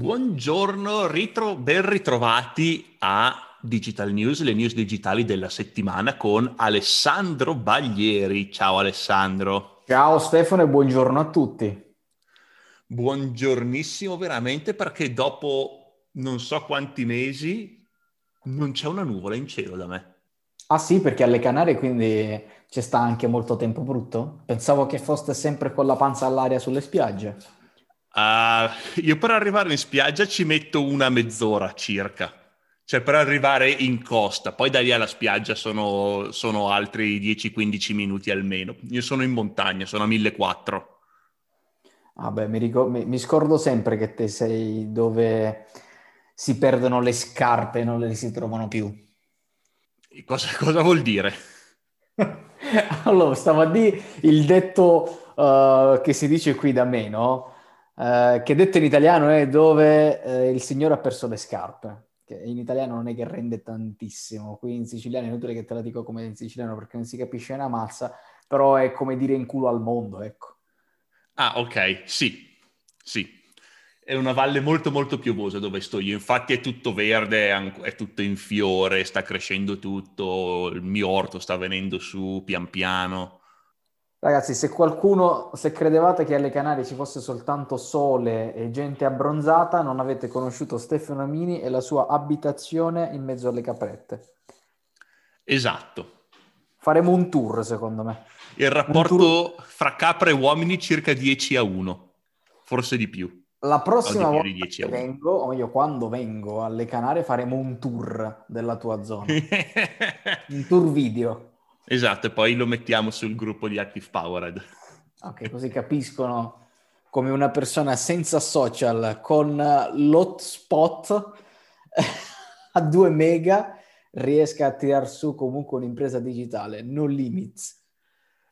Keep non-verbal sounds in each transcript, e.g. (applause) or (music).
Buongiorno, ritro- ben ritrovati a Digital News, le news digitali della settimana con Alessandro Baglieri. Ciao Alessandro. Ciao Stefano e buongiorno a tutti. Buongiornissimo veramente perché dopo non so quanti mesi non c'è una nuvola in cielo da me. Ah sì, perché alle Canarie quindi c'è sta anche molto tempo brutto? Pensavo che foste sempre con la panza all'aria sulle spiagge. Uh, io per arrivare in spiaggia ci metto una mezz'ora circa, cioè per arrivare in costa, poi da lì alla spiaggia sono, sono altri 10-15 minuti almeno. Io sono in montagna, sono a 1400. Vabbè, mi, ricor- mi, mi scordo sempre che te sei dove si perdono le scarpe e non le si trovano più. Cosa, cosa vuol dire? (laughs) allora, stavo a dire il detto uh, che si dice qui da me, no? Eh, che detto in italiano è dove eh, il signore ha perso le scarpe, che in italiano non è che rende tantissimo, qui in siciliano è inutile che te la dico come in siciliano perché non si capisce una mazza, però è come dire in culo al mondo, ecco. Ah, ok, sì, sì. È una valle molto molto piovosa dove sto io, infatti è tutto verde, è tutto in fiore, sta crescendo tutto, il mio orto sta venendo su pian piano. Ragazzi, se qualcuno, se credevate che alle Canarie ci fosse soltanto sole e gente abbronzata, non avete conosciuto Stefano Amini e la sua abitazione in mezzo alle caprette. Esatto. Faremo un tour, secondo me. Il rapporto fra capre e uomini circa 10 a 1, forse di più. La prossima volta che vengo, o meglio, quando vengo alle Canarie, faremo un tour della tua zona. (laughs) un tour video. Esatto, e poi lo mettiamo sul gruppo di Active Powered. Ok, così capiscono come una persona senza social con l'hotspot (laughs) a 2 mega riesca a tirar su comunque un'impresa digitale, no limits.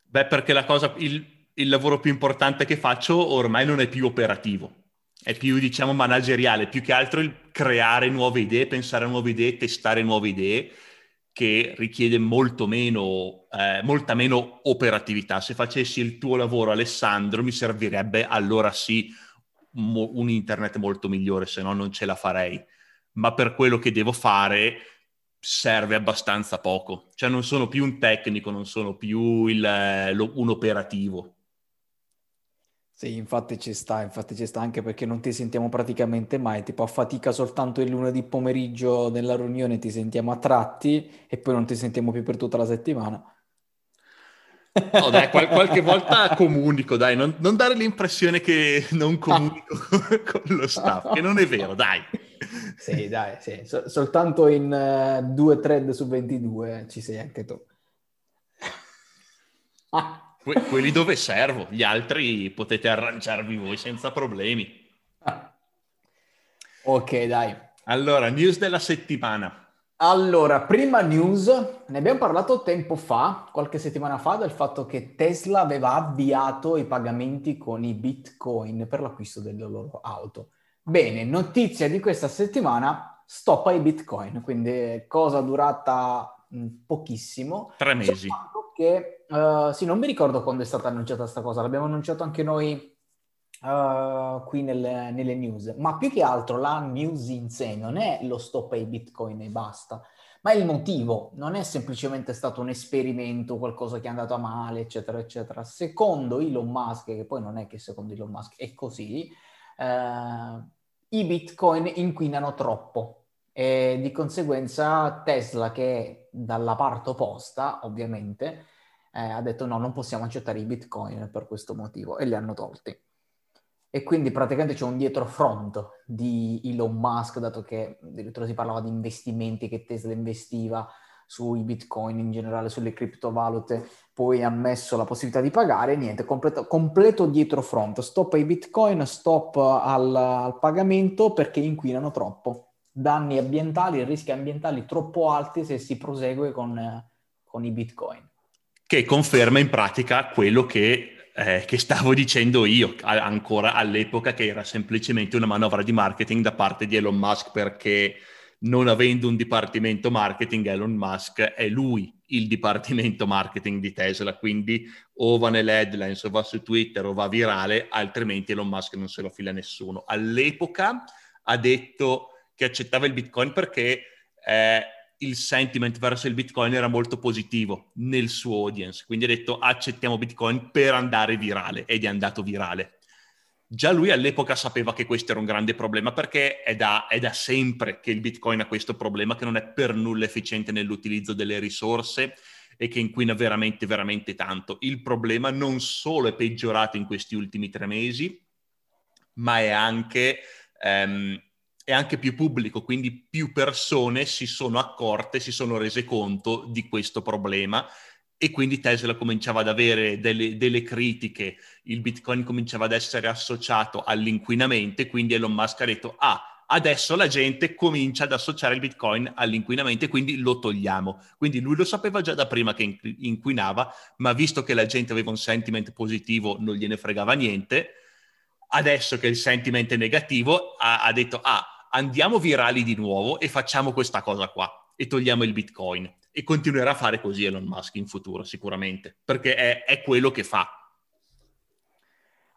Beh, perché la cosa, il, il lavoro più importante che faccio ormai non è più operativo, è più, diciamo, manageriale, più che altro il creare nuove idee, pensare a nuove idee, testare nuove idee che richiede molto meno, eh, molta meno operatività. Se facessi il tuo lavoro, Alessandro, mi servirebbe allora sì mo- un internet molto migliore, se no non ce la farei. Ma per quello che devo fare serve abbastanza poco. Cioè non sono più un tecnico, non sono più il, eh, lo, un operativo. Sì, infatti ci sta, infatti ci sta anche perché non ti sentiamo praticamente mai, tipo a fatica soltanto il lunedì pomeriggio nella riunione ti sentiamo a tratti e poi non ti sentiamo più per tutta la settimana. No, dai, qual- qualche volta comunico, dai, non, non, dare l'impressione che non comunico (laughs) con lo staff, che non è vero, dai. Sì, dai, sì. So- soltanto in uh, due thread su 22 ci sei anche tu. Ah (laughs) que- quelli dove servo, gli altri potete arrangiarvi voi senza problemi. Ok, dai. Allora, news della settimana. Allora, prima news, ne abbiamo parlato tempo fa, qualche settimana fa, del fatto che Tesla aveva avviato i pagamenti con i bitcoin per l'acquisto delle loro auto. Bene, notizia di questa settimana, stop ai bitcoin, quindi cosa durata pochissimo. Tre mesi che, uh, sì, non mi ricordo quando è stata annunciata questa cosa, l'abbiamo annunciato anche noi uh, qui nelle, nelle, news, ma più che altro la news in sé non è lo stop ai bitcoin e basta, ma il motivo, non è semplicemente stato un esperimento, qualcosa che è andato a male, eccetera, eccetera. Secondo Elon Musk, che poi non è che secondo Elon Musk è così, uh, i bitcoin inquinano troppo e di conseguenza Tesla, che è dalla parte opposta, ovviamente, eh, ha detto no, non possiamo accettare i bitcoin per questo motivo e li hanno tolti. E quindi praticamente c'è un dietro front di Elon Musk, dato che addirittura si parlava di investimenti che Tesla investiva sui bitcoin in generale, sulle criptovalute, poi ha messo la possibilità di pagare, niente, completo, completo dietro front, stop ai bitcoin, stop al, al pagamento perché inquinano troppo danni ambientali, rischi ambientali troppo alti se si prosegue con, con i bitcoin. Che conferma in pratica quello che, eh, che stavo dicendo io a- ancora all'epoca, che era semplicemente una manovra di marketing da parte di Elon Musk perché non avendo un dipartimento marketing, Elon Musk è lui il dipartimento marketing di Tesla, quindi o va nelle headlines o va su Twitter o va virale, altrimenti Elon Musk non se lo fila nessuno. All'epoca ha detto che accettava il Bitcoin perché eh, il sentiment verso il Bitcoin era molto positivo nel suo audience, quindi ha detto accettiamo Bitcoin per andare virale ed è andato virale. Già lui all'epoca sapeva che questo era un grande problema perché è da, è da sempre che il Bitcoin ha questo problema che non è per nulla efficiente nell'utilizzo delle risorse e che inquina veramente, veramente tanto. Il problema non solo è peggiorato in questi ultimi tre mesi, ma è anche... Um, è anche più pubblico, quindi più persone si sono accorte, si sono rese conto di questo problema e quindi Tesla cominciava ad avere delle, delle, critiche, il Bitcoin cominciava ad essere associato all'inquinamento e quindi Elon Musk ha detto ah, adesso la gente comincia ad associare il Bitcoin all'inquinamento e quindi lo togliamo. Quindi lui lo sapeva già da prima che inquinava, ma visto che la gente aveva un sentiment positivo non gliene fregava niente, adesso che il sentiment è negativo ha, ha detto ah, andiamo virali di nuovo e facciamo questa cosa qua e togliamo il Bitcoin. E continuerà a fare così Elon Musk in futuro, sicuramente, perché è, è quello che fa.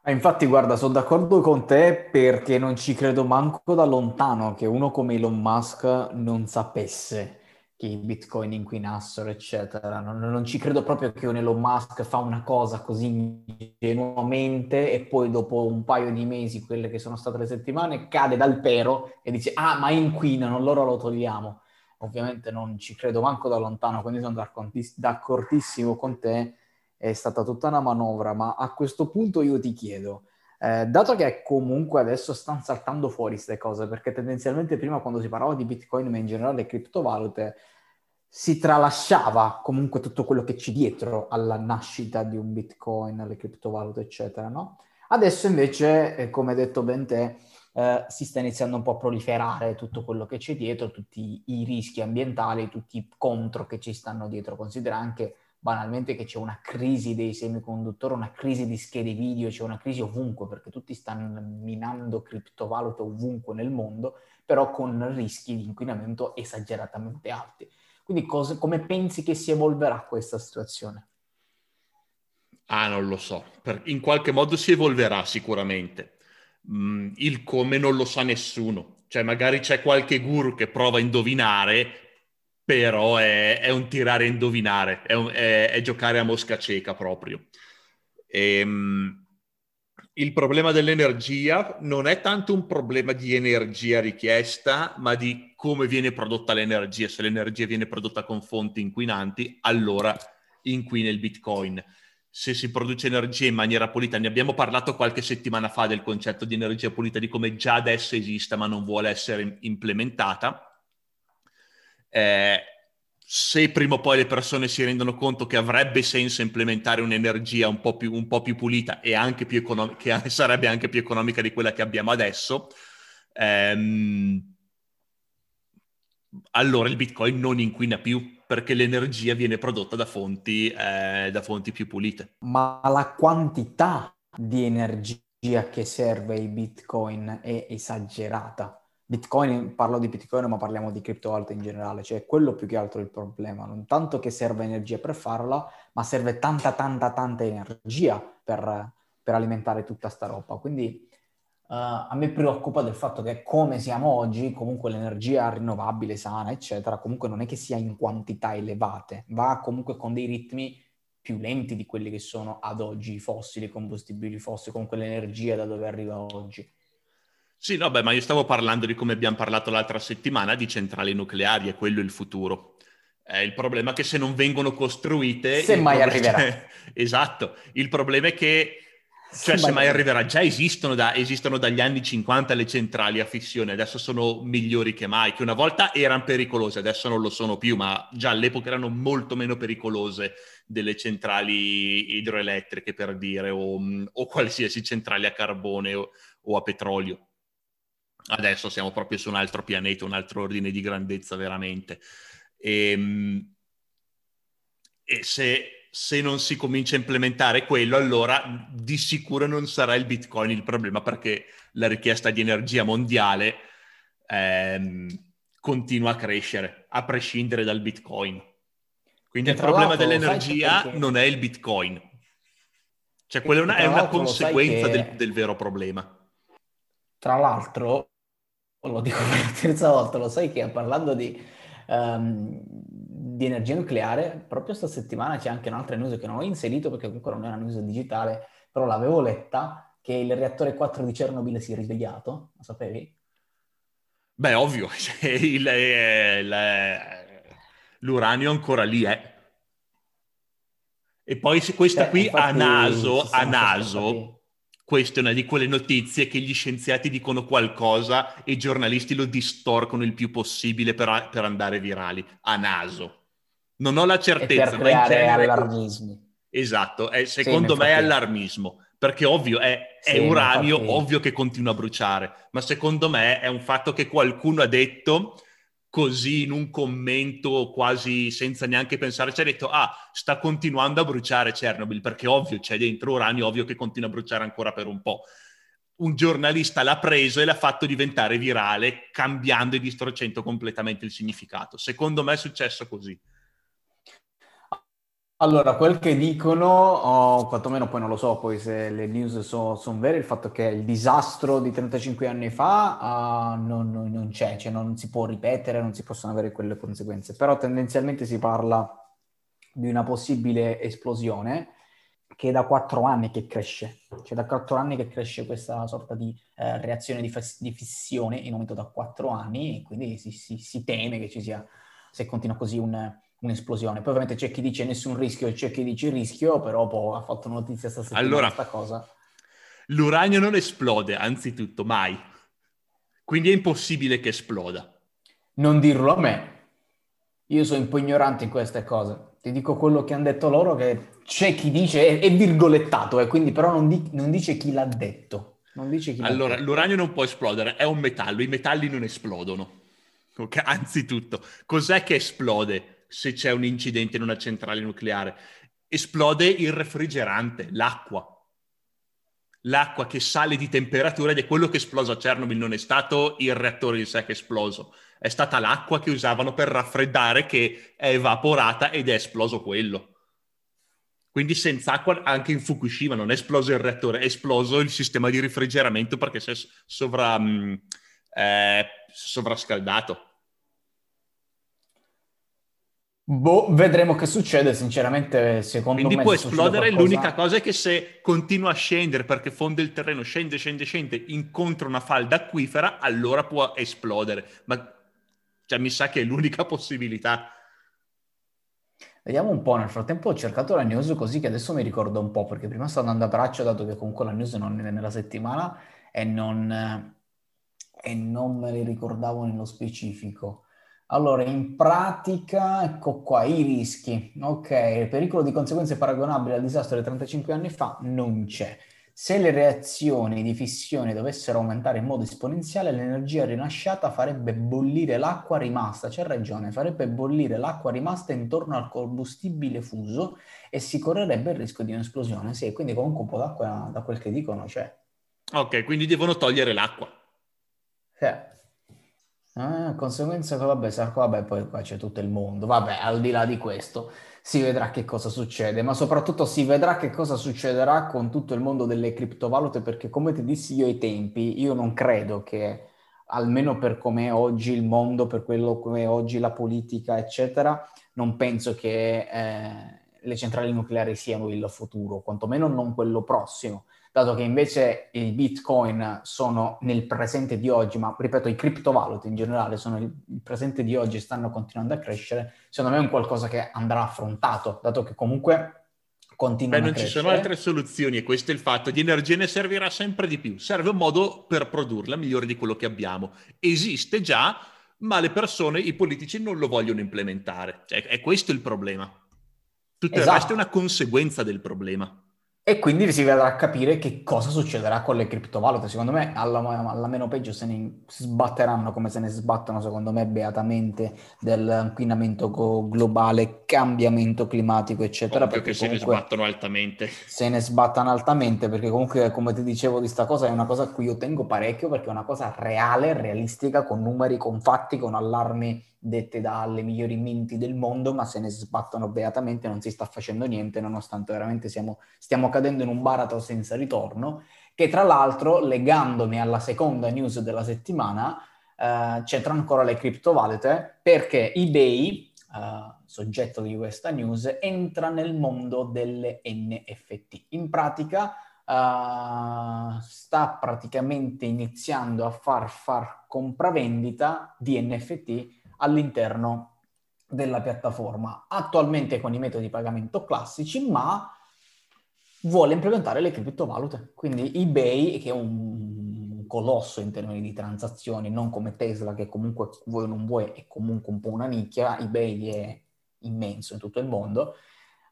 Ah, infatti, guarda, sono d'accordo con te perché non ci credo manco da lontano che uno come Elon Musk non sapesse che i bitcoin inquinassero, eccetera. Non, non, ci credo proprio che un Elon Musk fa una cosa così ingenuamente e poi dopo un paio di mesi, quelle che sono state le settimane, cade dal pero e dice ah ma inquinano, loro lo togliamo. Ovviamente non ci credo manco da lontano, quindi sono d'accordissimo con te, è stata tutta una manovra, ma a questo punto io ti chiedo, eh, dato che comunque adesso stanno saltando fuori queste cose, perché tendenzialmente prima quando si parlava di Bitcoin, ma in generale criptovalute, si tralasciava comunque tutto quello che c'è dietro alla nascita di un Bitcoin, alle criptovalute, eccetera, no? Adesso invece, eh, come hai detto ben te, eh, si sta iniziando un po' a proliferare tutto quello che c'è dietro, tutti i rischi ambientali, tutti i contro che ci stanno dietro. Considera anche banalmente che c'è una crisi dei semiconduttori, una crisi di schede video, c'è una crisi ovunque perché tutti stanno minando criptovalute ovunque nel mondo, però con rischi di inquinamento esageratamente alti. Quindi cosa, come pensi che si evolverà questa situazione? Ah, non lo so. Per, in qualche modo si evolverà sicuramente. Mm, il come non lo sa nessuno. Cioè, magari c'è qualche guru che prova a indovinare, però è, è un tirare a indovinare, è, un, è, è, giocare a mosca cieca proprio. E, um, il problema dell'energia non è tanto un problema di energia richiesta, ma di come viene prodotta l'energia. Se l'energia viene prodotta con fonti inquinanti, allora inquina il Bitcoin. Se si produce energia in maniera pulita, ne abbiamo parlato qualche settimana fa del concetto di energia pulita, di come già adesso esista ma non vuole essere implementata. Eh, se prima o poi le persone si rendono conto che avrebbe senso implementare un'energia un po' più, un po più pulita e anche più economica, che (laughs) sarebbe anche più economica di quella che abbiamo adesso, ehm, allora il Bitcoin non inquina più perché l'energia viene prodotta da fonti, eh, da fonti più pulite. Ma la quantità di energia che serve il Bitcoin è esagerata. Bitcoin, parlo di Bitcoin, ma parliamo di criptovalute in generale, cioè quello più che altro è il problema, non tanto che serve energia per farla, ma serve tanta, tanta, tanta energia per, per alimentare tutta sta roba. Quindi uh, a me preoccupa del fatto che come siamo oggi, comunque l'energia rinnovabile, sana, eccetera, comunque non è che sia in quantità elevate, va comunque con dei ritmi più lenti di quelli che sono ad oggi i fossili, i combustibili fossili, comunque l'energia da dove arriva oggi. Sì, no, beh, ma io stavo parlando di come abbiamo parlato l'altra settimana di centrali nucleari, e quello è il futuro. Eh, il problema è che se non vengono costruite... Se mai problema... arriverà. (laughs) esatto, il problema è che, cioè se, se mai arriverà, già esistono, da, esistono dagli anni 50 le centrali a fissione, adesso sono migliori che mai, che una volta erano pericolose, adesso non lo sono più, ma già all'epoca erano molto meno pericolose delle centrali idroelettriche, per dire, o, o qualsiasi centrale a carbone o, o a petrolio. Adesso siamo proprio su un altro pianeta, un altro ordine di grandezza veramente. E, ehm, e se, se, non si comincia a implementare quello, allora di sicuro non sarà il Bitcoin il problema perché la richiesta di energia mondiale ehm, continua a crescere, a prescindere dal Bitcoin. Quindi il problema dell'energia perché... non è il Bitcoin. Cioè, quella è una, è una conseguenza che... del, del vero problema. Tra l'altro, lo dico per la terza volta, lo sai che parlando di, um, di energia nucleare, proprio questa settimana c'è anche un'altra news che non ho inserito perché comunque non è una news digitale, però l'avevo letta, che il reattore 4 di Chernobyl si è risvegliato, lo sapevi? Beh, ovvio, (laughs) cioè, il, il, l'uranio ancora lì è. E poi questa cioè, qui a naso, a naso, questa è una di quelle notizie che gli scienziati dicono qualcosa e i giornalisti lo distorcono il più possibile per, per andare virali, a naso. Non ho la certezza. Per creare genere... allarmismi. Esatto, è, secondo sì, me è allarmismo, perché ovvio è, è sì, uranio, ovvio che continua a bruciare, ma secondo me è un fatto che qualcuno ha detto così in un commento quasi senza neanche pensare, ci ha detto, ah, sta continuando a bruciare Chernobyl, perché ovvio c'è dentro uranio, ovvio che continua a bruciare ancora per un po'. Un giornalista l'ha preso e l'ha fatto diventare virale, cambiando e distorcendo completamente il significato. Secondo me è successo così. Allora, quel che dicono, o quantomeno poi non lo so poi se le news sono son vere, il fatto che il disastro di 35 anni fa uh, non, non, non, c'è, cioè non si può ripetere, non si possono avere quelle conseguenze, però tendenzialmente si parla di una possibile esplosione che è da quattro anni che cresce, cioè da quattro anni che cresce questa sorta di eh, reazione di, fas- di, fissione in aumento da quattro anni e quindi si, si, si teme che ci sia, se continua così, un un'esplosione. Poi ovviamente c'è chi dice nessun rischio e c'è chi dice rischio, però poi ha fatto notizia stasera allora, questa cosa. L'uranio non esplode, anzitutto, mai. Quindi è impossibile che esploda. Non dirlo a me. Io sono un po' ignorante in queste cose. Ti dico quello che hanno detto loro, che c'è chi dice, è, è virgolettato, eh, quindi però non, di, non, dice chi l'ha detto. Non dice chi allora, l'uranio non può esplodere, è un metallo, i metalli non esplodono. Okay? Anzitutto, cos'è che esplode? Se c'è un incidente in una centrale nucleare. Esplode il refrigerante, l'acqua. L'acqua che sale di temperatura ed è quello che è esploso a Chernobyl, non è stato il reattore in sé che è esploso, è stata l'acqua che usavano per raffreddare che è evaporata ed è esploso quello. Quindi senza acqua anche in Fukushima non è esploso il reattore, è esploso il sistema di refrigeramento perché si è sovra, mm, eh, sovrascaldato. Boh, vedremo che succede, sinceramente, secondo Quindi me... può esplodere, qualcosa... l'unica cosa è che se continua a scendere perché fonde il terreno, scende, scende, scende, incontra una falda acquifera, allora può esplodere. Ma cioè, mi sa che è l'unica possibilità. Vediamo un po', nel frattempo ho cercato la news così che adesso mi ricordo un po', perché prima stavo andando a braccio, dato che comunque la news non è nella settimana e non, e non me li ricordavo nello specifico. Allora, in pratica, ecco qua, i rischi. Ok, il pericolo di conseguenze paragonabili al disastro di 35 anni fa non c'è. Se le reazioni di fissione dovessero aumentare in modo esponenziale, l'energia rilasciata farebbe bollire l'acqua rimasta, c'è ragione, farebbe bollire l'acqua rimasta intorno al combustibile fuso e si correrebbe il rischio di un'esplosione. Sì, quindi comunque un po' d'acqua, da quel che dicono, c'è. Ok, quindi devono togliere l'acqua. Sì. Ah, conseguenza che vabbè, Sarko, vabbè, poi qua c'è tutto il mondo. Vabbè, al di là di questo, si vedrà che cosa succede, ma soprattutto si vedrà che cosa succederà con tutto il mondo delle criptovalute, perché come ti dissi io ai tempi, io non credo che, almeno per come è oggi il mondo, per quello come è oggi la politica, eccetera, non penso che eh, le centrali nucleari siano il futuro, quantomeno non quello prossimo dato che invece i bitcoin sono nel presente di oggi, ma ripeto, i criptovalute in generale sono il, presente di oggi e stanno continuando a crescere, secondo me è un qualcosa che andrà affrontato, dato che comunque continuano Beh, non ci sono altre soluzioni e questo è il fatto, di energia ne servirà sempre di più, serve un modo per produrla migliore di quello che abbiamo. Esiste già, ma le persone, i politici non lo vogliono implementare. Cioè, è questo il problema. Tutto esatto. il resto è una conseguenza del problema. E quindi si vedrà a capire che cosa succederà con le criptovalute. Secondo me, alla, alla meno peggio, se ne sbatteranno come se ne sbattono, secondo me, beatamente dell'inquinamento globale, cambiamento climatico, eccetera. Ovvio che se ne sbattono altamente. Se ne sbattano altamente, perché comunque, come ti dicevo di sta cosa, è una cosa a cui io tengo parecchio, perché è una cosa reale, realistica, con numeri, con fatti, con allarmi dette dalle migliori menti del mondo, ma se ne sbattono beatamente, non si sta facendo niente, nonostante veramente siamo, stiamo cadendo in un baratro senza ritorno, che tra l'altro, legandomi alla seconda news della settimana, uh, c'entrano ancora le criptovalute perché eBay, uh, soggetto di questa news, entra nel mondo delle NFT. In pratica uh, sta praticamente iniziando a far far compravendita di NFT all'interno della piattaforma, attualmente con i metodi di pagamento classici, ma vuole implementare le criptovalute. Quindi eBay, che è un colosso in termini di transazioni, non come Tesla, che comunque vuoi o non vuoi è comunque un po' una nicchia, eBay è immenso in tutto il mondo,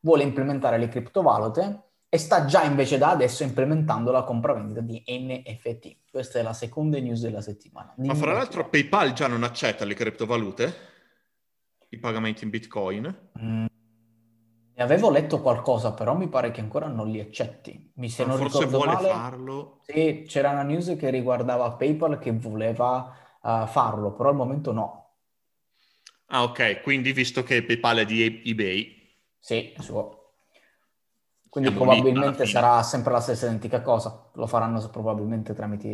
vuole implementare le criptovalute e sta già invece da adesso implementando la compravendita di NFT. Questa è la seconda news della settimana. Dimmi Ma fra l'altro PayPal già non accetta le criptovalute? I pagamenti in Bitcoin? Mm, ne avevo letto qualcosa, però mi pare che ancora non li accetti. Mi se non forse vuole male, farlo. Sì, c'era una news che riguardava PayPal che voleva uh, farlo, però al momento no. Ah, ok, quindi visto che PayPal è di eBay. Sì, suo. Quindi probabilmente sarà sempre la stessa identica cosa, lo faranno probabilmente tramite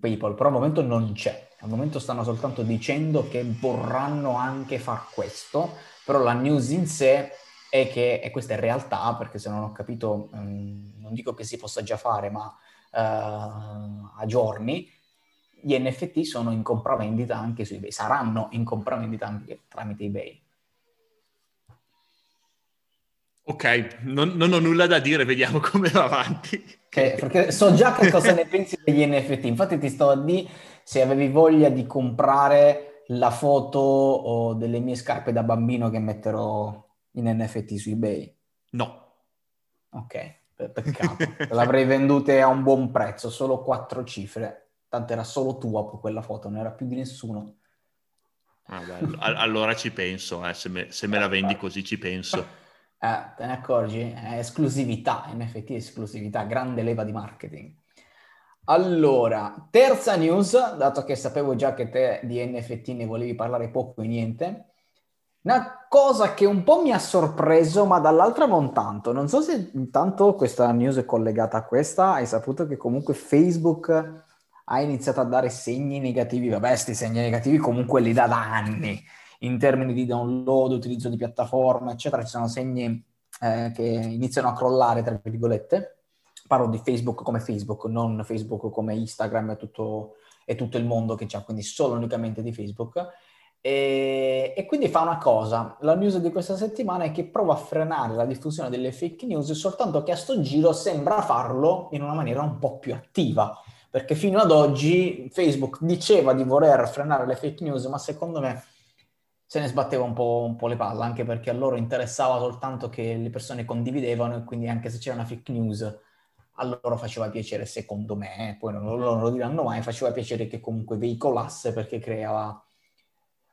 PayPal, però al momento non c'è, al momento stanno soltanto dicendo che vorranno anche far questo, però la news in sé è che, e questa è realtà, perché se non ho capito, um, non dico che si possa già fare, ma uh, a giorni, gli NFT sono in compravendita anche su eBay, saranno in compravendita anche tramite eBay. Ok, non, non, ho nulla da dire, vediamo (laughs) come va avanti. Okay, perché so già che cosa ne pensi degli NFT, infatti ti sto a dire se avevi voglia di comprare la foto delle mie scarpe da bambino che metterò in NFT su eBay? No. Ok, peccato. L'avrei vendute a un buon prezzo, solo quattro cifre. Tanto era solo tua quella foto, non era più di nessuno. Ah, allora ci penso, eh. se, me, se, me, la vendi così ci penso. Eh, te ne accorgi? È esclusività, NFT esclusività, grande leva di marketing. Allora, terza news, dato che sapevo già che te di NFT ne volevi parlare poco e niente, una cosa che un po' mi ha sorpreso, ma dall'altra non tanto. Non so se intanto questa news è collegata a questa. Hai saputo che comunque Facebook ha iniziato a dare segni negativi. Vabbè, questi segni negativi comunque li dà da anni. In termini di download, utilizzo di piattaforme, eccetera, ci sono segni eh, che iniziano a crollare, tra virgolette. Parlo di Facebook come Facebook, non Facebook come Instagram e tutto, tutto il mondo che c'ha, quindi solo unicamente di Facebook. E, e, quindi fa una cosa, la news di questa settimana è che prova a frenare la diffusione delle fake news, soltanto che a sto giro sembra farlo in una maniera un po' più attiva, perché fino ad oggi Facebook diceva di voler frenare le fake news, ma secondo me se ne sbatteva un po', un po', le palle, anche perché a loro interessava soltanto che le persone condividevano e quindi anche se c'era una fake news a loro faceva piacere, secondo me, poi non, non lo diranno mai, faceva piacere che comunque veicolasse perché creava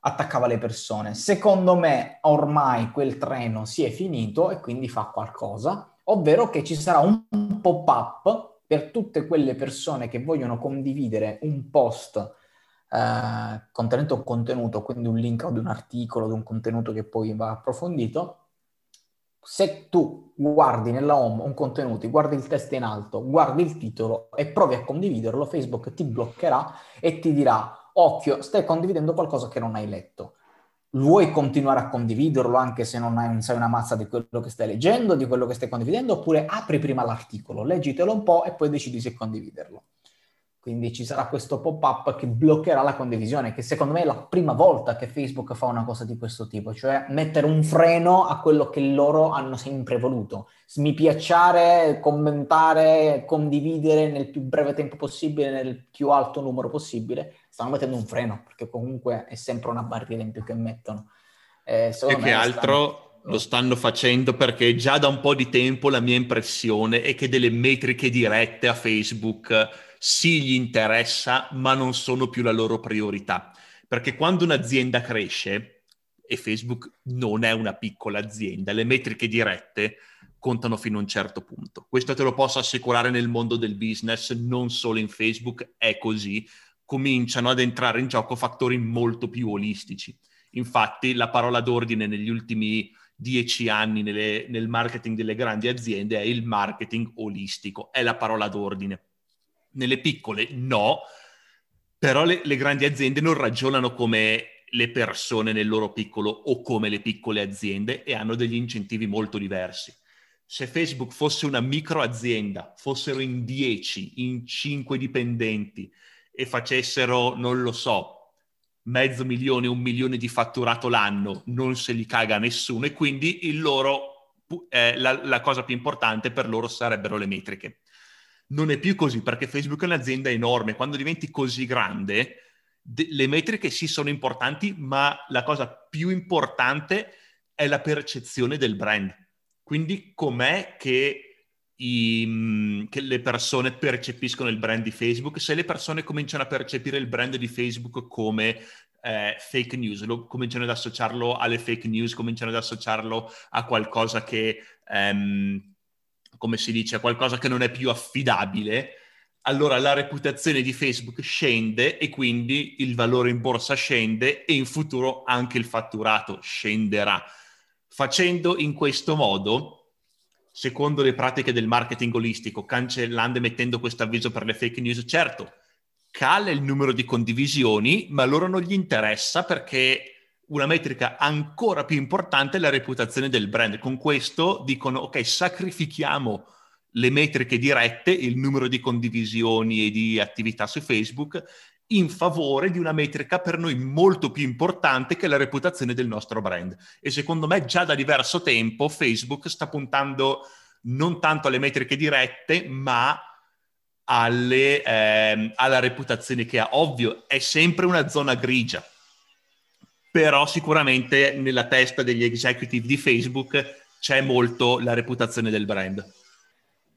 attaccava le persone. Secondo me ormai quel treno si è finito e quindi fa qualcosa, ovvero che ci sarà un pop-up per tutte quelle persone che vogliono condividere un post eh, contenente un contenuto, quindi un link ad un articolo, ad un contenuto che poi va approfondito. Se tu guardi nella home un contenuto, guardi il testo in alto, guardi il titolo e provi a condividerlo, Facebook ti bloccherà e ti dirà occhio, stai condividendo qualcosa che non hai letto. Vuoi continuare a condividerlo anche se non, hai, non sai una mazza di quello che stai leggendo, di quello che stai condividendo, oppure apri prima l'articolo, leggitelo un po' e poi decidi se condividerlo. Quindi ci sarà questo pop-up che bloccherà la condivisione, che secondo me è la prima volta che Facebook fa una cosa di questo tipo, cioè mettere un freno a quello che loro hanno sempre voluto. Smipiacciare, commentare, condividere nel più breve tempo possibile, nel più alto numero possibile. Stanno mettendo un freno, perché comunque è sempre una barriera in più che mettono. Eh, e che altro... Stanno lo stanno facendo perché già da un po' di tempo la mia impressione è che delle metriche dirette a Facebook sì gli interessa, ma non sono più la loro priorità. Perché quando un'azienda cresce, e Facebook non è una piccola azienda, le metriche dirette contano fino a un certo punto. Questo te lo posso assicurare nel mondo del business, non solo in Facebook, è così. Cominciano ad entrare in gioco fattori molto più olistici. Infatti la parola d'ordine negli ultimi dieci anni nelle, nel marketing delle grandi aziende è il marketing olistico, è la parola d'ordine nelle piccole no, Però le, le grandi aziende non ragionano come le persone nel loro piccolo o come le piccole aziende e hanno degli incentivi molto diversi. Se Facebook fosse una microazienda, fossero in 10, in 5 dipendenti e facessero, non lo so, mezzo milione, un milione di fatturato l'anno, non se li caga nessuno e quindi loro, eh, la, la cosa più importante per loro sarebbero le metriche. Non è più così perché Facebook è un'azienda enorme. Quando diventi così grande, de- le metriche sì sono importanti, ma la cosa più importante è la percezione del brand. Quindi com'è che i, mm, che le persone percepiscono il brand di Facebook, se le persone cominciano a percepire il brand di Facebook come eh, fake news, lo, cominciano ad associarlo alle fake news, cominciano ad associarlo a qualcosa che, ehm, come si dice, a qualcosa che non è più affidabile, allora la reputazione di Facebook scende e quindi il valore in borsa scende e in futuro anche il fatturato scenderà. Facendo in questo modo secondo le pratiche del marketing olistico, cancellando e mettendo questo avviso per le fake news, certo, cala il numero di condivisioni, ma loro non gli interessa perché una metrica ancora più importante è la reputazione del brand. Con questo dicono, ok, sacrifichiamo le metriche dirette, il numero di condivisioni e di attività su Facebook, in favore di una metrica per noi molto più importante che la reputazione del nostro brand. E secondo me già da diverso tempo Facebook sta puntando non tanto alle metriche dirette, ma alle, eh, alla reputazione che ha. Ovvio, è sempre una zona grigia, però sicuramente nella testa degli executive di Facebook c'è molto la reputazione del brand.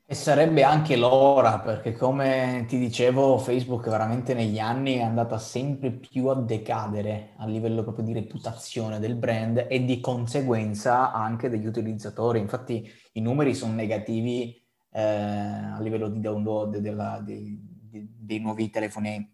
E sarebbe anche l'ora, perché come ti dicevo, Facebook veramente negli anni è andata sempre più a decadere a livello proprio di reputazione del brand e di conseguenza anche degli utilizzatori. Infatti i numeri sono negativi eh, a livello di download della, di, di, dei nuovi telefoni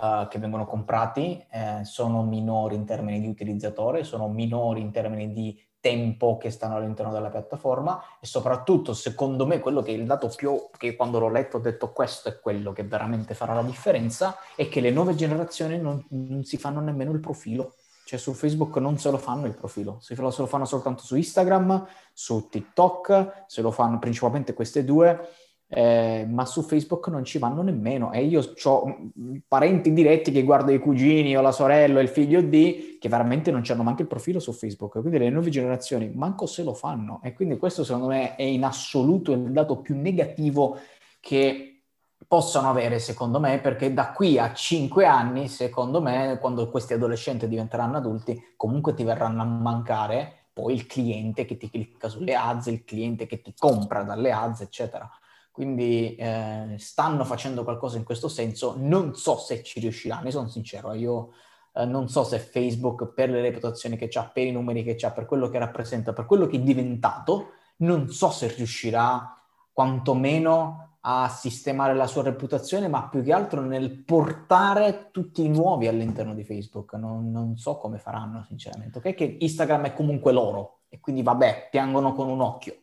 uh, che vengono comprati, eh, sono minori in termini di utilizzatore, sono minori in termini di tempo che stanno all'interno della piattaforma e soprattutto secondo me quello che è il dato più che quando l'ho letto ho detto questo è quello che veramente farà la differenza è che le nuove generazioni non, non si fanno nemmeno il profilo. Cioè su Facebook non se lo fanno il profilo, se lo, se lo fanno soltanto su Instagram, su TikTok, se lo fanno principalmente queste due eh, ma su Facebook non ci vanno nemmeno. E io ho parenti diretti che guardo i cugini o la sorella o il figlio di che veramente non hanno manco il profilo su Facebook. Quindi le nuove generazioni manco se lo fanno. E quindi questo secondo me è in assoluto il dato più negativo che possono avere, secondo me, perché da qui a cinque anni, secondo me, quando questi adolescenti diventeranno adulti, comunque ti verranno a mancare poi il cliente che ti clicca sulle ads, il cliente che ti compra dalle ads, eccetera. Quindi eh, stanno facendo qualcosa in questo senso, non so se ci riusciranno, ne sono sincero, io eh, non so se Facebook per le reputazioni che ha, per i numeri che ha, per quello che rappresenta, per quello che è diventato, non so se riuscirà quantomeno a sistemare la sua reputazione, ma più che altro nel portare tutti i nuovi all'interno di Facebook. Non, non so come faranno, sinceramente. Ok, che Instagram è comunque loro e quindi vabbè, piangono con un occhio.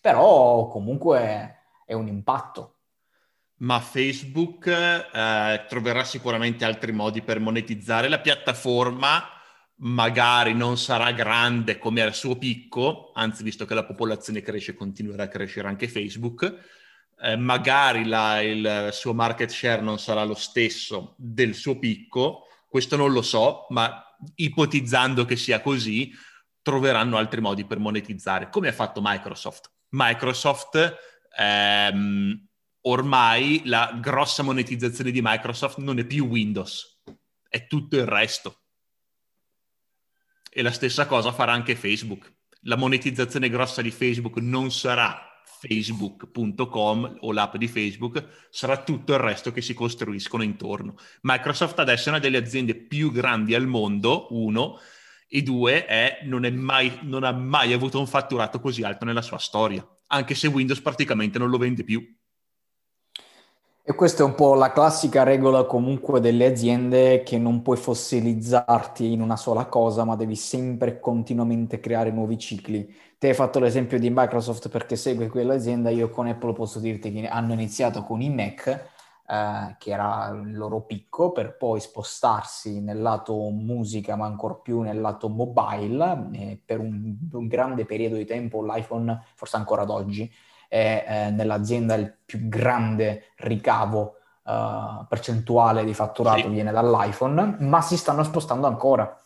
Però comunque è un impatto. Ma Facebook eh, troverà sicuramente altri modi per monetizzare la piattaforma, magari non sarà grande come al suo picco, anzi visto che la popolazione cresce continuerà a crescere anche Facebook, eh, magari la, il suo market share non sarà lo stesso del suo picco, questo non lo so, ma ipotizzando che sia così, troveranno altri modi per monetizzare, come ha fatto Microsoft. Microsoft ehm, ormai la grossa monetizzazione di Microsoft non è più Windows, è tutto il resto. E la stessa cosa farà anche Facebook. La monetizzazione grossa di Facebook non sarà facebook.com o l'app di Facebook, sarà tutto il resto che si costruiscono intorno. Microsoft adesso è una delle aziende più grandi al mondo, uno, e due, è, non, è mai, non ha mai avuto un fatturato così alto nella sua storia anche se Windows praticamente non lo vende più. E questa è un po' la classica regola comunque delle aziende che non puoi fossilizzarti in una sola cosa, ma devi sempre continuamente creare nuovi cicli. Te hai fatto l'esempio di Microsoft perché segui quell'azienda, io con Apple posso dirti che hanno iniziato con i Mac, eh, che era il loro picco, per poi spostarsi nel lato musica, ma ancor più nel lato mobile. Eh, per un, un, grande periodo di tempo l'iPhone, forse ancora ad oggi, è eh, nell'azienda il più grande ricavo uh, percentuale di fatturato sì. viene dall'iPhone, ma si stanno spostando ancora.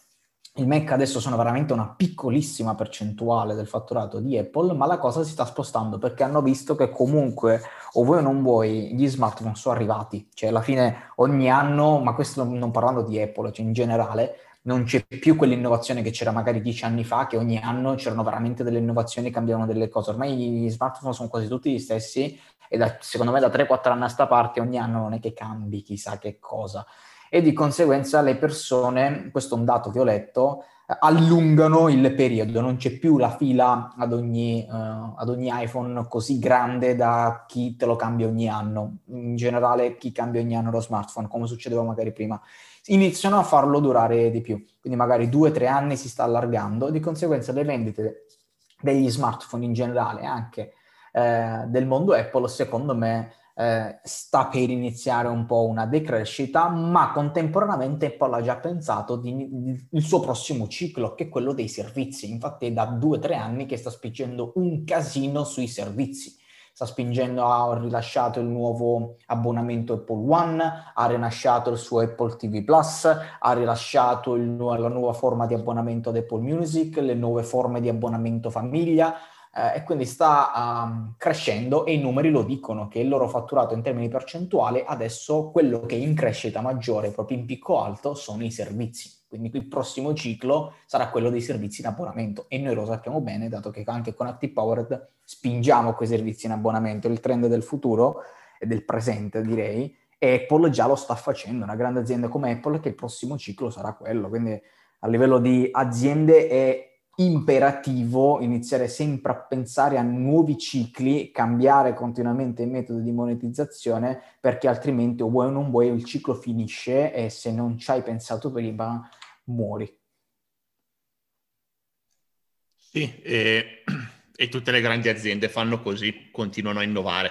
Il Mac adesso sono veramente una piccolissima percentuale del fatturato di Apple, ma la cosa si sta spostando perché hanno visto che comunque, o vuoi o non vuoi, gli smartphone sono arrivati. Cioè, alla fine ogni anno, ma questo non parlando di Apple, cioè in generale, non c'è più quell'innovazione che c'era magari dieci anni fa, che ogni anno c'erano veramente delle innovazioni, cambiavano delle cose. Ormai gli smartphone sono quasi tutti gli stessi e da, secondo me da 3-4 anni a sta parte ogni anno non è che cambi chissà che cosa e di conseguenza le persone, questo è un dato che ho letto, allungano il periodo, non c'è più la fila ad ogni, uh, ad ogni, iPhone così grande da chi te lo cambia ogni anno, in generale chi cambia ogni anno lo smartphone, come succedeva magari prima, iniziano a farlo durare di più, quindi magari due o tre anni si sta allargando, di conseguenza le vendite degli smartphone in generale, anche eh, del mondo Apple, secondo me eh, sta per iniziare un po' una decrescita, ma contemporaneamente Apple ha già pensato di, di, il suo prossimo ciclo, che è quello dei servizi. Infatti è da due o tre anni che sta spingendo un casino sui servizi. Sta spingendo, ha rilasciato il nuovo abbonamento Apple One, ha rilasciato il suo Apple TV Plus, ha rilasciato il, la nuova forma di abbonamento ad Apple Music, le nuove forme di abbonamento famiglia, eh, e quindi sta um, crescendo e i numeri lo dicono che il loro fatturato in termini percentuali adesso quello che è in crescita maggiore proprio in picco alto sono i servizi. Quindi il prossimo ciclo sarà quello dei servizi in abbonamento. E noi lo sappiamo bene dato che anche con Active Powered spingiamo quei servizi in abbonamento, il trend del futuro e del presente direi e Apple già lo sta facendo, una grande azienda come Apple che il prossimo ciclo sarà quello, quindi a livello di aziende è imperativo iniziare sempre a pensare a nuovi cicli, cambiare continuamente il metodo di monetizzazione, perché altrimenti o vuoi o non vuoi il ciclo finisce e se non ci hai pensato prima muori. Sì, e, e tutte le grandi aziende fanno così, continuano a innovare.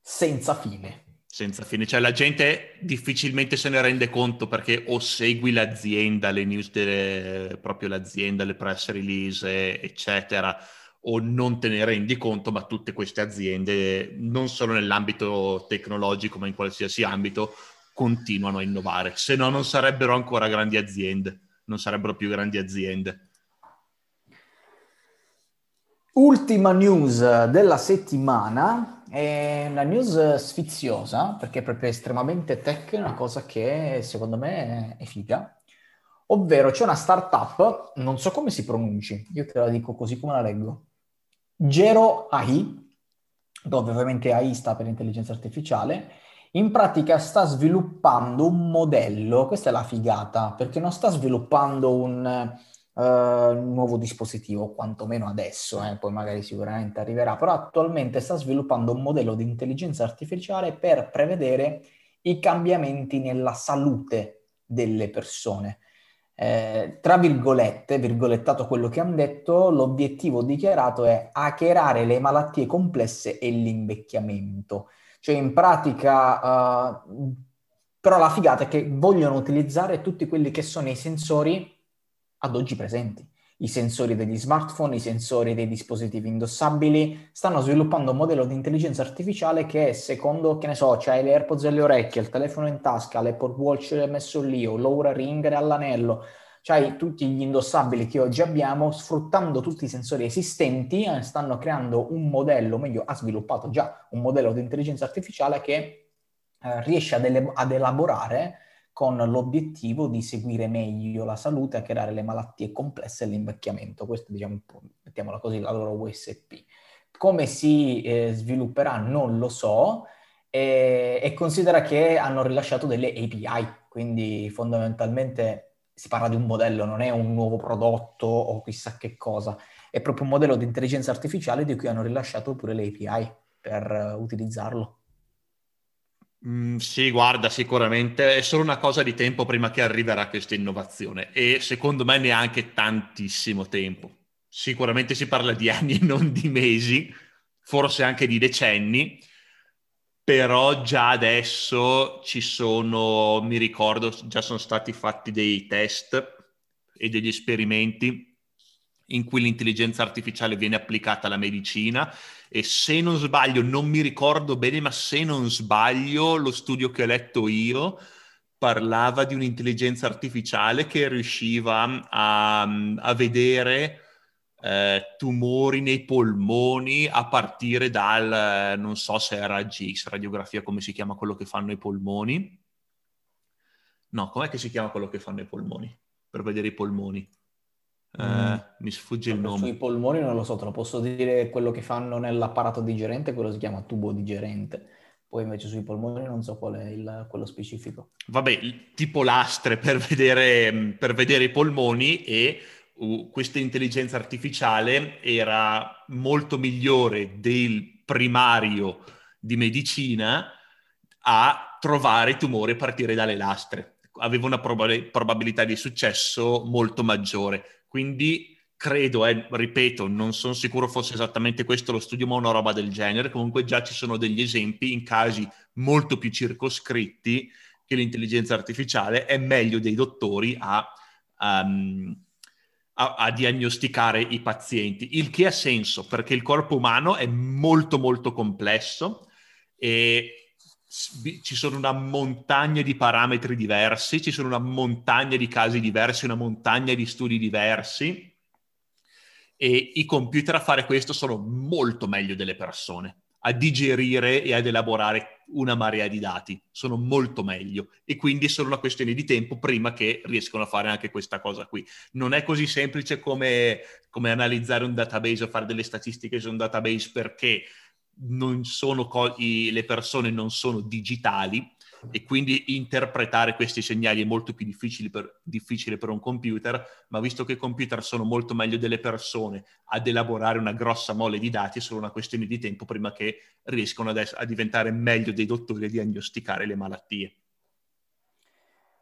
Senza fine senza fine. Cioè la gente difficilmente se ne rende conto perché o segui l'azienda, le news delle, proprio l'azienda, le press release, eccetera, o non te ne rendi conto, ma tutte queste aziende, non solo nell'ambito tecnologico, ma in qualsiasi ambito, continuano a innovare. Se no non sarebbero ancora grandi aziende, non sarebbero più grandi aziende. Ultima news della settimana è una news sfiziosa perché è proprio estremamente tech, una cosa che secondo me è figa. Ovvero c'è una startup, non so come si pronunci, io te la dico così come la leggo. Gero AI, dove ovviamente AI sta per intelligenza artificiale, in pratica sta sviluppando un modello, questa è la figata, perché non sta sviluppando un uh, nuovo dispositivo, quantomeno adesso, eh, poi magari sicuramente arriverà, però attualmente sta sviluppando un modello di intelligenza artificiale per prevedere i cambiamenti nella salute delle persone. Eh, tra virgolette, virgolettato quello che hanno detto, l'obiettivo dichiarato è hackerare le malattie complesse e l'invecchiamento. Cioè in pratica, uh, però la figata è che vogliono utilizzare tutti quelli che sono i sensori ad oggi presenti. I sensori degli smartphone, i sensori dei dispositivi indossabili, stanno sviluppando un modello di intelligenza artificiale che secondo, che ne so, c'hai le AirPods alle orecchie, il telefono in tasca, l'Apple Watch messo lì, o l'Aura Ring all'anello, c'hai tutti gli indossabili che oggi abbiamo, sfruttando tutti i sensori esistenti, eh, stanno creando un modello, meglio, ha sviluppato già un modello di intelligenza artificiale che eh, riesce ad, ele- ad elaborare con l'obiettivo di seguire meglio la salute, a creare le malattie complesse e l'invecchiamento. Questo, diciamo, mettiamola così, la loro USP. Come si eh, svilupperà non lo so, e, e, considera che hanno rilasciato delle API, quindi fondamentalmente si parla di un modello, non è un nuovo prodotto o chissà che cosa, è proprio un modello di intelligenza artificiale di cui hanno rilasciato pure le API per uh, utilizzarlo. Mm, sì, guarda, sicuramente. È solo una cosa di tempo prima che arriverà questa innovazione. E secondo me neanche tantissimo tempo. Sicuramente si parla di (laughs) anni non di mesi, forse anche di decenni, però già adesso ci sono, mi ricordo, già sono stati fatti dei test e degli esperimenti in cui l'intelligenza artificiale viene applicata alla medicina e se non sbaglio, non mi ricordo bene, ma se non sbaglio, lo studio che ho letto io parlava di un'intelligenza artificiale che riusciva a, a vedere eh, tumori nei polmoni a partire dal, non so se era GX, radiografia, come si chiama quello che fanno i polmoni. No, com'è che si chiama quello che fanno i polmoni? Per vedere i polmoni. Eh, mm. mi sfugge il nome. Sui polmoni non lo so, te lo posso dire quello che fanno nell'apparato digerente, quello si chiama tubo digerente. Poi invece sui polmoni non so qual è il, quello specifico. Vabbè, tipo lastre per vedere, per vedere i polmoni e uh, questa intelligenza artificiale era molto migliore del primario di medicina a trovare i tumori a partire dalle lastre. Aveva una prob- probabilità di successo molto maggiore quindi credo, eh, ripeto, non sono sicuro fosse esattamente questo lo studio, ma una roba del genere. Comunque già ci sono degli esempi in casi molto più circoscritti che l'intelligenza artificiale è meglio dei dottori a, um, a, a, diagnosticare i pazienti, il che ha senso perché il corpo umano è molto molto complesso e ci sono una montagna di parametri diversi, ci sono una montagna di casi diversi, una montagna di studi diversi e i computer a fare questo sono molto meglio delle persone, a digerire e ad elaborare una marea di dati, sono molto meglio e quindi è solo una questione di tempo prima che riescono a fare anche questa cosa qui. Non è così semplice come, come analizzare un database o fare delle statistiche su un database perché co- i, le persone non sono digitali e quindi interpretare questi segnali è molto più difficile per, difficile per, un computer, ma visto che i computer sono molto meglio delle persone ad elaborare una grossa mole di dati, è solo una questione di tempo prima che riescano ad a diventare meglio dei dottori a diagnosticare le malattie.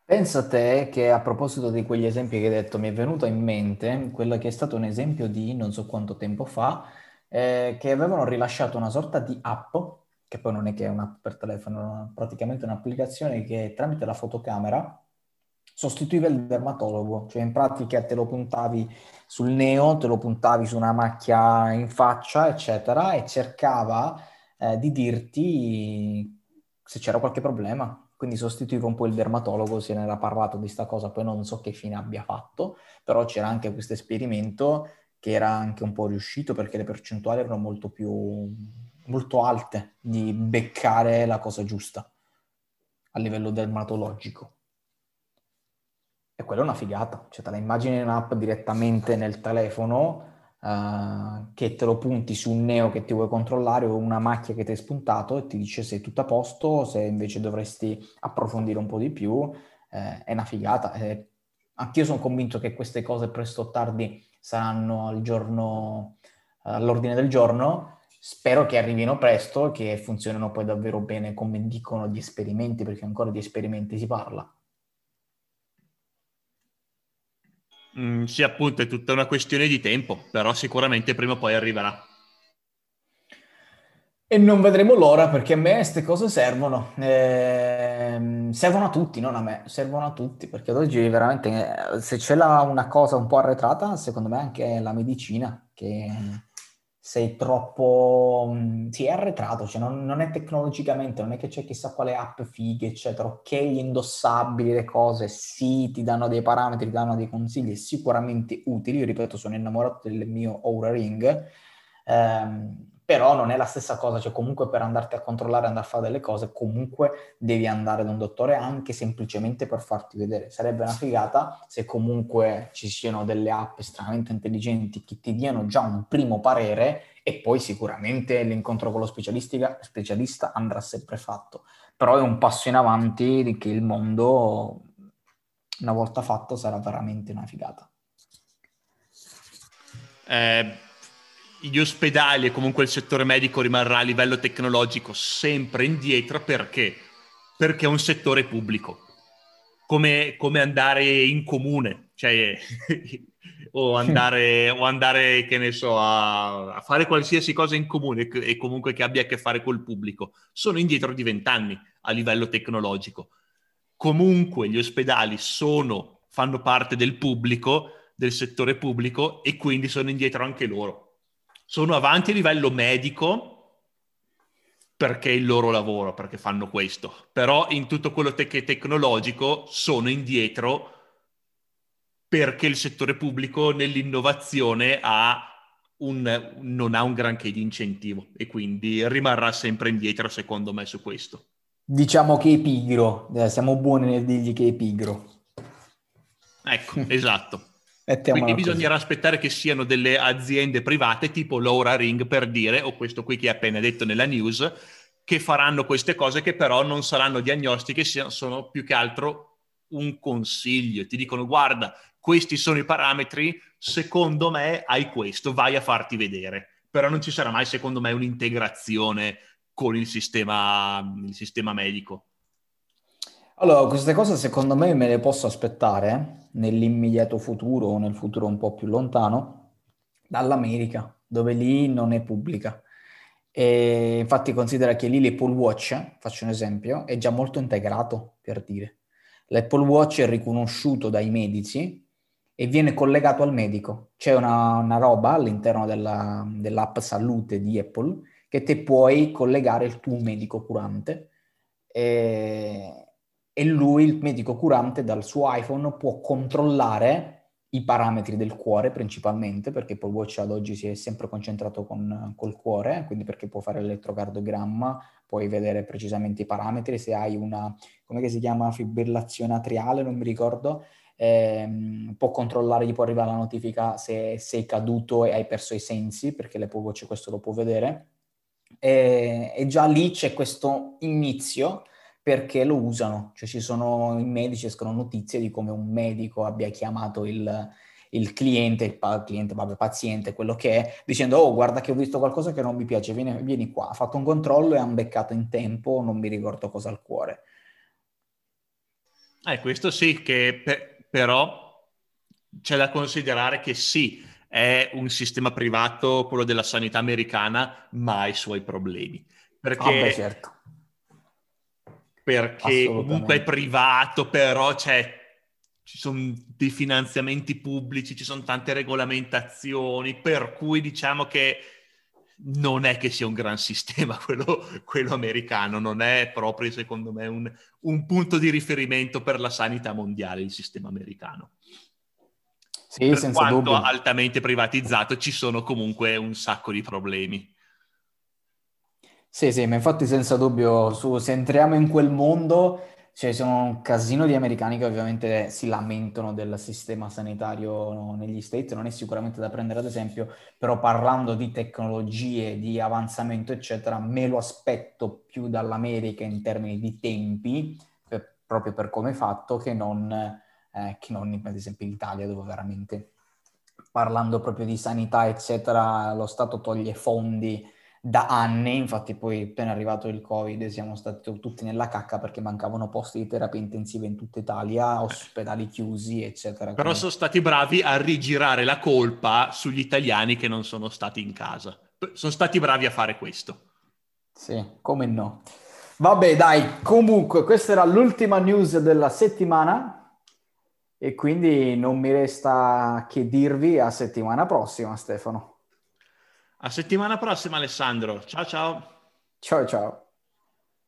Pensa a te che a proposito di quegli esempi che hai detto, mi è venuto in mente quello che è stato un esempio di non so quanto tempo fa, eh, che avevano rilasciato una sorta di app, che poi non è che è un'app per telefono, è praticamente un'applicazione che tramite la fotocamera sostituiva il dermatologo, cioè in pratica te lo puntavi sul neo, te lo puntavi su una macchia in faccia, eccetera, e cercava eh, di dirti se c'era qualche problema. Quindi sostituiva un po' il dermatologo, se ne era parlato di sta cosa, poi non so che fine abbia fatto, però c'era anche questo esperimento che era anche un po' riuscito perché le percentuali erano molto più molto alte di beccare la cosa giusta a livello dermatologico. E quella è una figata, cioè te la immagini in app direttamente nel telefono uh, che te lo punti su un neo che ti vuoi controllare o una macchia che ti hai spuntato e ti dice se è tutto a posto, se invece dovresti approfondire un po' di più, eh, è una figata. Eh, anch'io sono convinto che queste cose presto o tardi saranno al giorno, all'ordine del giorno. Spero che arrivino presto e che funzionino poi davvero bene come dicono gli esperimenti, perché ancora di esperimenti si parla. Mm, sì, appunto, è tutta una questione di tempo, però sicuramente prima o poi arriverà. E non vedremo l'ora perché a me queste cose servono. Eh, servono a tutti, non a me, servono a tutti perché ad oggi veramente eh, se c'è la, una cosa un po' arretrata, secondo me anche la medicina, che sei troppo... Mm, sì, è arretrato, cioè non, non, è tecnologicamente, non è che c'è chissà quale app fighe, eccetera. Ok, gli indossabili, le cose, sì, ti danno dei parametri, ti danno dei consigli sicuramente utili. Io ripeto, sono innamorato del mio Aura Ring. Eh, però non è la stessa cosa, cioè comunque per andarti a controllare, andare a fare delle cose, comunque devi andare da un dottore anche semplicemente per farti vedere. Sarebbe una figata se comunque ci siano delle app estremamente intelligenti che ti diano già un primo parere e poi sicuramente l'incontro con lo specialista andrà sempre fatto. Però è un passo in avanti che il mondo, una volta fatto, sarà veramente una figata. Eh gli ospedali e comunque il settore medico rimarrà a livello tecnologico sempre indietro perché? Perché è un settore pubblico. Come, come andare in comune, cioè (laughs) o andare, o andare che ne so, a, a, fare qualsiasi cosa in comune e comunque che abbia a che fare col pubblico. Sono indietro di vent'anni a livello tecnologico. Comunque gli ospedali sono, fanno parte del pubblico, del settore pubblico e quindi sono indietro anche loro. Sono avanti a livello medico perché è il loro lavoro, perché fanno questo, però in tutto quello te- che è tecnologico sono indietro perché il settore pubblico nell'innovazione ha un, non ha un granché di incentivo e quindi rimarrà sempre indietro secondo me su questo. Diciamo che è pigro, eh, siamo buoni nel dirgli che è pigro. Ecco, (laughs) esatto. Quindi bisognerà così. aspettare che siano delle aziende private tipo Laura Ring per dire, o questo qui che hai appena detto nella news, che faranno queste cose che però non saranno diagnostiche, sono più che altro un consiglio. Ti dicono guarda, questi sono i parametri, secondo me hai questo, vai a farti vedere. Però non ci sarà mai, secondo me, un'integrazione con il sistema, il sistema medico. Allora, queste cose secondo me me le posso aspettare nell'immediato futuro o nel futuro un po' più lontano dall'America, dove lì non è pubblica. E infatti considera che lì l'Apple Watch, faccio un esempio, è già molto integrato, per dire. L'Apple Watch è riconosciuto dai medici e viene collegato al medico. C'è una, una roba all'interno della, dell'app salute di Apple che te puoi collegare il tuo medico curante e, e lui, il medico curante, dal suo iPhone può controllare i parametri del cuore principalmente, perché Apple Watch ad oggi si è sempre concentrato con, col cuore, quindi perché può fare l'elettrocardiogramma, puoi vedere precisamente i parametri, se hai una, come si chiama, fibrillazione atriale, non mi ricordo, ehm, può controllare, gli può arrivare la notifica se sei caduto e hai perso i sensi, perché l'Apple Watch questo lo può vedere. E, e già lì c'è questo inizio perché lo usano. Cioè ci sono i medici, escono notizie di come un medico abbia chiamato il, il cliente, il pa- cliente, vabbè, paziente, quello che è, dicendo oh guarda che ho visto qualcosa che non mi piace, vieni, vieni qua. Ha fatto un controllo e ha beccato in tempo, non mi ricordo cosa al cuore. Eh, questo sì, che per, però c'è da considerare che sì, è un sistema privato, quello della sanità americana, ma ha i suoi problemi. Perché ah, beh, certo perché comunque è privato, però c'è, ci sono dei finanziamenti pubblici, ci sono tante regolamentazioni, per cui diciamo che non è che sia un gran sistema (laughs) quello, quello americano, non è proprio secondo me un, un, punto di riferimento per la sanità mondiale il sistema americano. Sì, per senza quanto dubbio. altamente privatizzato ci sono comunque un sacco di problemi. Sì, sì, ma infatti senza dubbio, su, se entriamo in quel mondo, cioè, ci sono un casino di americani che ovviamente si lamentano del sistema sanitario no, negli States, non è sicuramente da prendere ad esempio, però parlando di tecnologie, di avanzamento, eccetera, me lo aspetto più dall'America in termini di tempi, per, proprio per come è fatto, che non, eh, che non ad esempio in Italia, dove veramente parlando proprio di sanità, eccetera, lo Stato toglie fondi da anni, infatti poi appena arrivato il Covid siamo stati tutti nella cacca perché mancavano posti di terapia intensiva in tutta Italia, ospedali chiusi, eccetera. Però sono stati bravi a rigirare la colpa sugli italiani che non sono stati in casa. Sono stati bravi a fare questo. Sì, come no. Vabbè, dai, comunque questa era l'ultima news della settimana e quindi non mi resta che dirvi a settimana prossima, Stefano. A settimana prossima Alessandro. Ciao ciao. Ciao ciao.